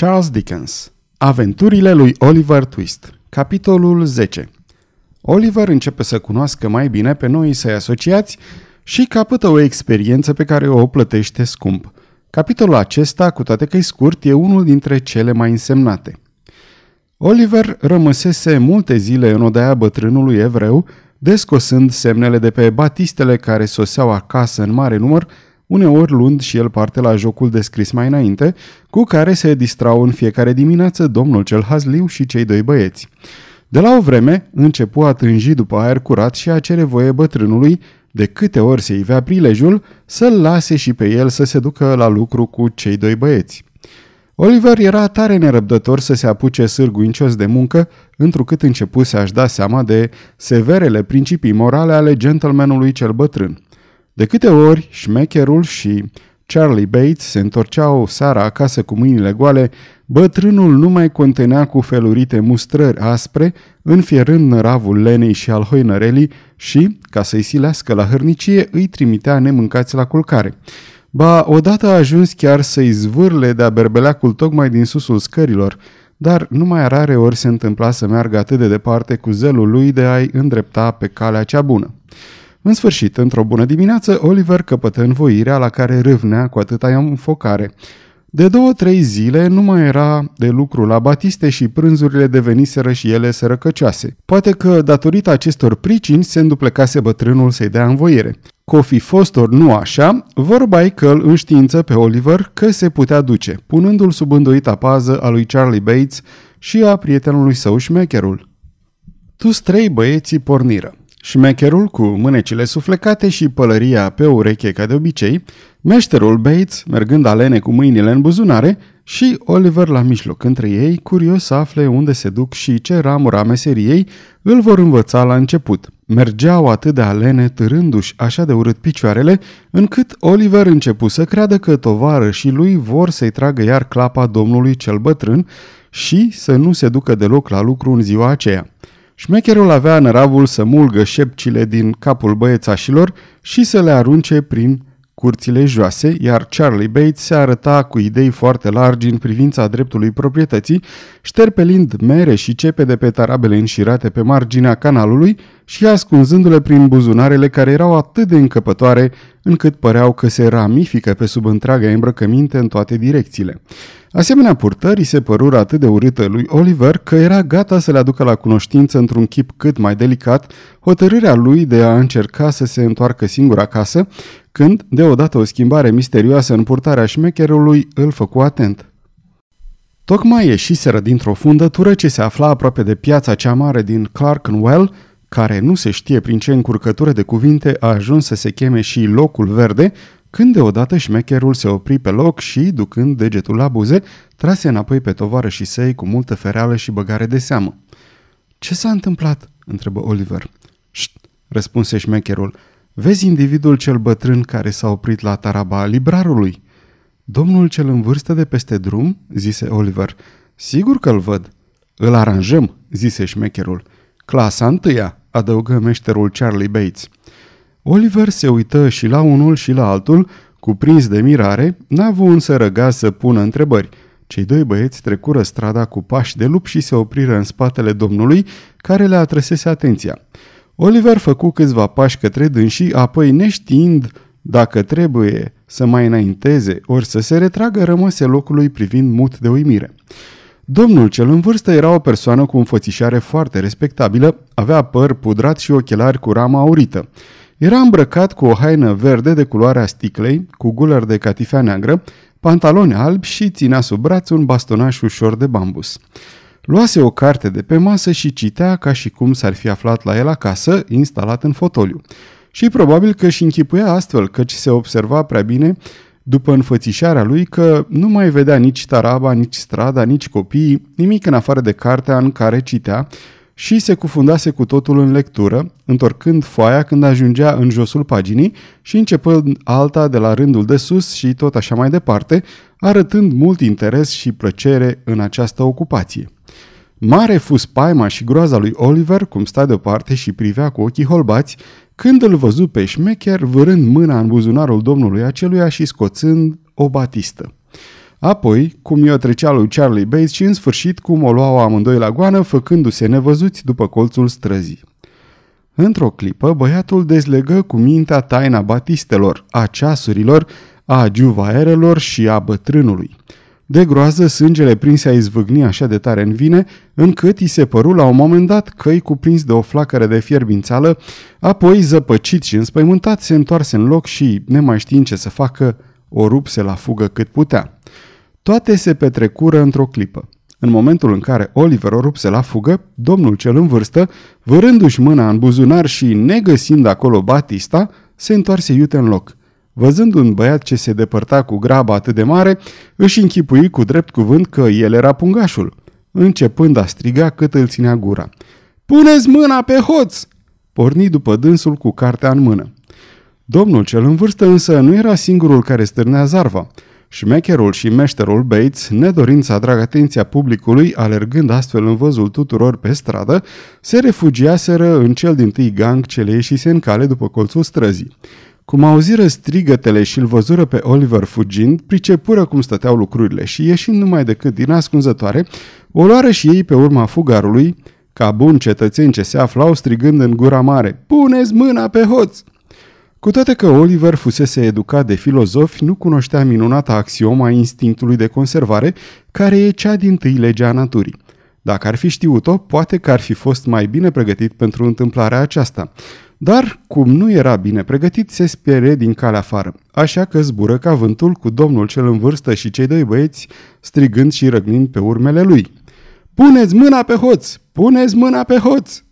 Charles Dickens Aventurile lui Oliver Twist Capitolul 10 Oliver începe să cunoască mai bine pe noi săi asociați și capătă o experiență pe care o plătește scump. Capitolul acesta, cu toate că e scurt, e unul dintre cele mai însemnate. Oliver rămăsese multe zile în odaia bătrânului evreu, descosând semnele de pe batistele care soseau acasă în mare număr, uneori luând și el parte la jocul descris mai înainte, cu care se distrau în fiecare dimineață domnul cel hazliu și cei doi băieți. De la o vreme, începu a tânji după aer curat și a cere voie bătrânului, de câte ori se ivea prilejul, să-l lase și pe el să se ducă la lucru cu cei doi băieți. Oliver era tare nerăbdător să se apuce sârguincios de muncă, întrucât începu să-și da seama de severele principii morale ale gentlemanului cel bătrân. De câte ori șmecherul și Charlie Bates se întorceau seara acasă cu mâinile goale, bătrânul nu mai contenea cu felurite mustrări aspre, înfierând năravul lenei și al hoinărelii și, ca să-i silească la hărnicie, îi trimitea nemâncați la culcare. Ba, odată a ajuns chiar să-i zvârle de-a berbeleacul tocmai din susul scărilor, dar numai rare ori se întâmpla să meargă atât de departe cu zelul lui de a-i îndrepta pe calea cea bună. În sfârșit, într-o bună dimineață, Oliver căpătă învoirea la care râvnea cu atâta înfocare. De două-trei zile nu mai era de lucru la Batiste și prânzurile deveniseră și ele sărăcăcioase. Poate că, datorită acestor pricini, se înduplecase bătrânul să-i dea învoiere. Că fi fost ori nu așa, vorba că îl înștiință pe Oliver că se putea duce, punându-l sub îndoita pază a lui Charlie Bates și a prietenului său șmecherul. Tu trei băieții porniră. Șmecherul cu mânecile suflecate și pălăria pe ureche ca de obicei, meșterul Bates mergând alene cu mâinile în buzunare și Oliver la mijloc între ei, curios să afle unde se duc și ce ramura meseriei îl vor învăța la început. Mergeau atât de alene, târându-și așa de urât picioarele, încât Oliver începu să creadă că tovară și lui vor să-i tragă iar clapa domnului cel bătrân și să nu se ducă deloc la lucru în ziua aceea. Șmecherul avea năravul să mulgă șepcile din capul băiețașilor și să le arunce prin curțile joase, iar Charlie Bates se arăta cu idei foarte largi în privința dreptului proprietății, șterpelind mere și cepe de pe tarabele înșirate pe marginea canalului și ascunzându-le prin buzunarele care erau atât de încăpătoare încât păreau că se ramifică pe sub întreaga îmbrăcăminte în toate direcțiile. Asemenea purtării se părură atât de urâtă lui Oliver că era gata să le aducă la cunoștință într-un chip cât mai delicat hotărârea lui de a încerca să se întoarcă singur acasă, când, deodată o schimbare misterioasă în purtarea șmecherului îl făcu atent. Tocmai ieșiseră dintr-o fundătură ce se afla aproape de piața cea mare din Clerkenwell, care nu se știe prin ce încurcătură de cuvinte a ajuns să se cheme și locul verde, când deodată șmecherul se opri pe loc și, ducând degetul la buze, trase înapoi pe tovară și săi cu multă fereală și băgare de seamă. Ce s-a întâmplat?" întrebă Oliver. Șt, răspunse șmecherul. Vezi individul cel bătrân care s-a oprit la taraba librarului?" Domnul cel în vârstă de peste drum?" zise Oliver. Sigur că-l văd." Îl aranjăm," zise șmecherul. Clasa întâia, adăugă meșterul Charlie Bates. Oliver se uită și la unul și la altul, cuprins de mirare, n-a avut însă răgaz să pună întrebări. Cei doi băieți trecură strada cu pași de lup și se opriră în spatele domnului, care le atrăsese atenția. Oliver făcu câțiva pași către dânsii, apoi neștiind dacă trebuie să mai înainteze ori să se retragă, rămase locului privind mut de uimire. Domnul cel în vârstă era o persoană cu înfățișare foarte respectabilă, avea păr pudrat și ochelari cu rama aurită. Era îmbrăcat cu o haină verde de culoarea sticlei, cu guler de catifea neagră, pantaloni albi și ținea sub braț un bastonaș ușor de bambus. Luase o carte de pe masă și citea ca și cum s-ar fi aflat la el acasă, instalat în fotoliu. Și probabil că și închipuia astfel, căci se observa prea bine după înfățișarea lui că nu mai vedea nici taraba, nici strada, nici copiii, nimic în afară de cartea în care citea și se cufundase cu totul în lectură, întorcând foaia când ajungea în josul paginii și începând alta de la rândul de sus și tot așa mai departe, arătând mult interes și plăcere în această ocupație. Mare fus paima și groaza lui Oliver, cum sta deoparte și privea cu ochii holbați, când îl văzu pe șmecher vârând mâna în buzunarul domnului aceluia și scoțând o batistă. Apoi, cum i-o trecea lui Charlie Bates și în sfârșit cum o luau amândoi la goană, făcându-se nevăzuți după colțul străzii. Într-o clipă, băiatul dezlegă cu mintea taina batistelor, a ceasurilor, a juvaerelor și a bătrânului. De groază, sângele prinse a izvâgni așa de tare în vine, încât i se păru la un moment dat că îi cuprins de o flacără de fierbințală, apoi, zăpăcit și înspăimântat, se întoarse în loc și, nemai știind ce să facă, o rupse la fugă cât putea. Toate se petrecură într-o clipă. În momentul în care Oliver o rupse la fugă, domnul cel în vârstă, vârându-și mâna în buzunar și negăsind acolo Batista, se întoarse iute în loc. Văzând un băiat ce se depărta cu graba atât de mare, își închipui cu drept cuvânt că el era pungașul, începând a striga cât îl ținea gura. Puneți mâna pe hoț! Porni după dânsul cu cartea în mână. Domnul cel în vârstă însă nu era singurul care stârnea zarva. Șmecherul și meșterul Bates, nedorind să atragă atenția publicului, alergând astfel în văzul tuturor pe stradă, se refugiaseră în cel din tâi gang ce le ieșise în cale după colțul străzii. Cum auziră strigătele și îl văzură pe Oliver fugind, pricepură cum stăteau lucrurile și, ieșind numai decât din ascunzătoare, o luară și ei pe urma fugarului, ca bun cetățeni ce se aflau strigând în gura mare, Puneți mâna pe hoț! Cu toate că Oliver fusese educat de filozofi, nu cunoștea minunata axioma instinctului de conservare, care e cea din tâi legea naturii. Dacă ar fi știut-o, poate că ar fi fost mai bine pregătit pentru întâmplarea aceasta. Dar, cum nu era bine pregătit, se spere din calea afară, așa că zbură ca vântul cu domnul cel în vârstă și cei doi băieți, strigând și răgnind pe urmele lui. Puneți mâna pe hoț! Puneți mâna pe hoț!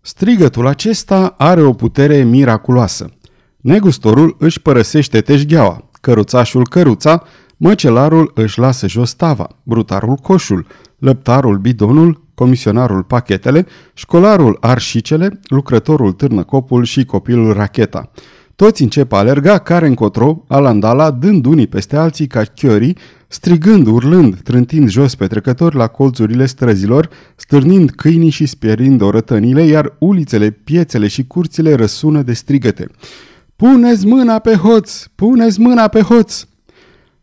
Strigătul acesta are o putere miraculoasă. Negustorul își părăsește teșgheaua, căruțașul căruța, măcelarul își lasă jos tava, brutarul coșul, lăptarul bidonul, comisionarul pachetele, școlarul arșicele, lucrătorul târnă copul și copilul racheta. Toți încep a alerga care încotro, alandala, dând unii peste alții ca chiorii, strigând, urlând, trântind jos pe trecători la colțurile străzilor, stârnind câinii și spierind orătănile, iar ulițele, piețele și curțile răsună de strigăte. Puneți mâna pe hoț! Puneți mâna pe hoț!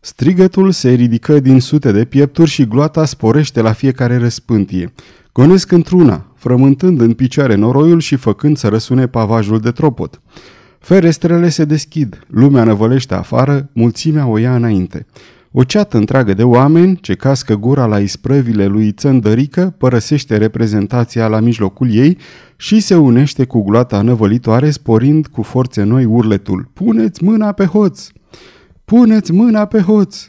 Strigătul se ridică din sute de piepturi și gloata sporește la fiecare răspântie. Gonesc într-una, frământând în picioare noroiul și făcând să răsune pavajul de tropot. Ferestrele se deschid, lumea năvălește afară, mulțimea o ia înainte. O ceată întreagă de oameni, ce cască gura la isprăvile lui Țăndărică, părăsește reprezentația la mijlocul ei și se unește cu gloata năvălitoare, sporind cu forțe noi urletul. Puneți mâna pe hoț! Puneți mâna pe hoț!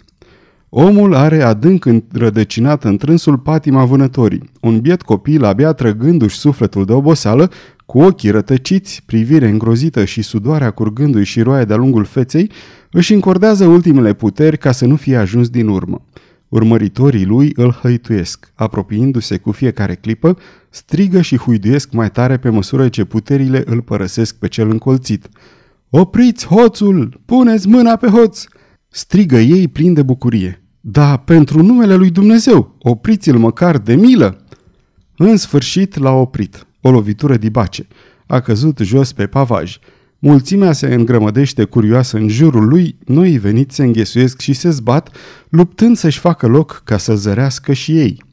Omul are adânc rădăcinat în trânsul patima vânătorii. Un biet copil, abia trăgându-și sufletul de oboseală, cu ochii rătăciți, privire îngrozită și sudoarea curgându-i și roaia de-a lungul feței, își încordează ultimele puteri ca să nu fie ajuns din urmă. Urmăritorii lui îl hăituiesc, apropiindu-se cu fiecare clipă, strigă și huiduiesc mai tare pe măsură ce puterile îl părăsesc pe cel încolțit. Opriți hoțul! Puneți mâna pe hoț! Strigă ei plin de bucurie. Da, pentru numele lui Dumnezeu, opriți-l măcar de milă! În sfârșit l-a oprit. O lovitură dibace. A căzut jos pe pavaj. Mulțimea se îngrămădește curioasă în jurul lui, noi veniți se înghesuiesc și se zbat, luptând să-și facă loc ca să zărească și ei.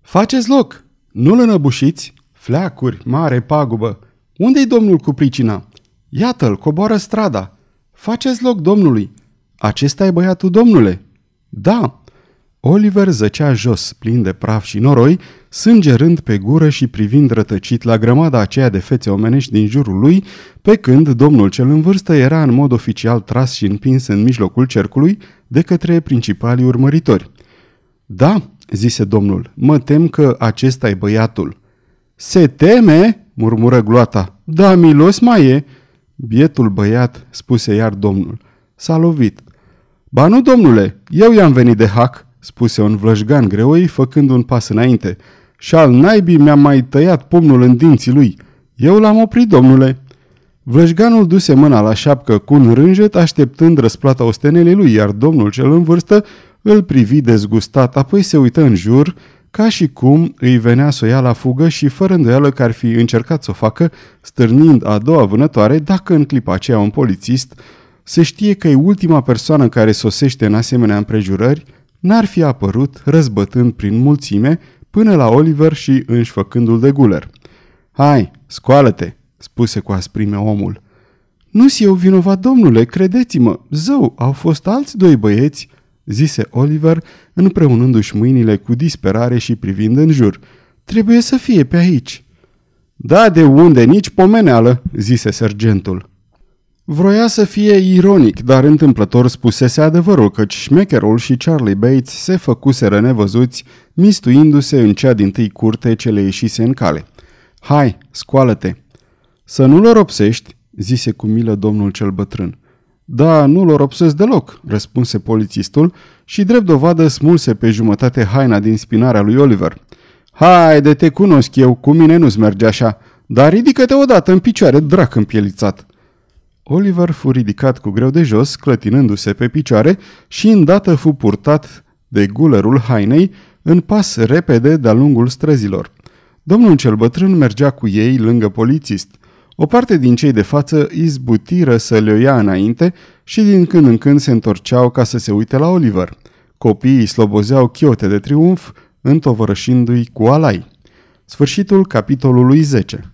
Faceți loc! Nu-l înăbușiți! Fleacuri, mare pagubă! Unde-i domnul cu pricina? Iată-l, coboară strada! Faceți loc domnului! Acesta e băiatul domnule! Da! Oliver zăcea jos, plin de praf și noroi, sângerând pe gură și privind rătăcit la grămada aceea de fețe omenești din jurul lui, pe când domnul cel în vârstă era în mod oficial tras și împins în mijlocul cercului de către principalii urmăritori. Da, zise domnul, mă tem că acesta e băiatul. Se teme? murmură gloata. Da, milos mai e. Bietul băiat, spuse iar domnul. S-a lovit. Ba nu, domnule, eu i-am venit de hac, spuse un vlășgan greoi, făcând un pas înainte. Și al naibii mi-a mai tăiat pumnul în dinții lui. Eu l-am oprit, domnule. Vlășganul duse mâna la șapcă cu un rânjet, așteptând răsplata ostenelei lui, iar domnul cel în vârstă îl privi dezgustat, apoi se uită în jur, ca și cum îi venea să o ia la fugă și fără îndoială că ar fi încercat să o facă, stârnind a doua vânătoare, dacă în clipa aceea un polițist se știe că e ultima persoană care sosește în asemenea împrejurări, n-ar fi apărut răzbătând prin mulțime până la Oliver și înșfăcându-l de guler. Hai, scoală-te, spuse cu asprime omul. Nu-s eu vinovat, domnule, credeți-mă, zău, au fost alți doi băieți, zise Oliver, împreunându-și mâinile cu disperare și privind în jur. Trebuie să fie pe aici. Da, de unde, nici pomeneală, zise sergentul. Vroia să fie ironic, dar întâmplător spusese adevărul căci șmecherul și Charlie Bates se făcuseră nevăzuți, mistuindu-se în cea din tâi curte ce le ieșise în cale. Hai, scoală-te! Să nu-l ropsești, zise cu milă domnul cel bătrân. Da, nu-l ropsesc deloc, răspunse polițistul și drept dovadă smulse pe jumătate haina din spinarea lui Oliver. Haide, te cunosc eu, cu mine nu-ți merge așa, dar ridică-te odată în picioare, drac împielițat. Oliver fu ridicat cu greu de jos, clătinându-se pe picioare și îndată fu purtat de gulerul hainei în pas repede de-a lungul străzilor. Domnul cel bătrân mergea cu ei lângă polițist. O parte din cei de față izbutiră să le ia înainte și din când în când se întorceau ca să se uite la Oliver. Copiii slobozeau chiote de triumf, întovărășindu-i cu alai. Sfârșitul capitolului 10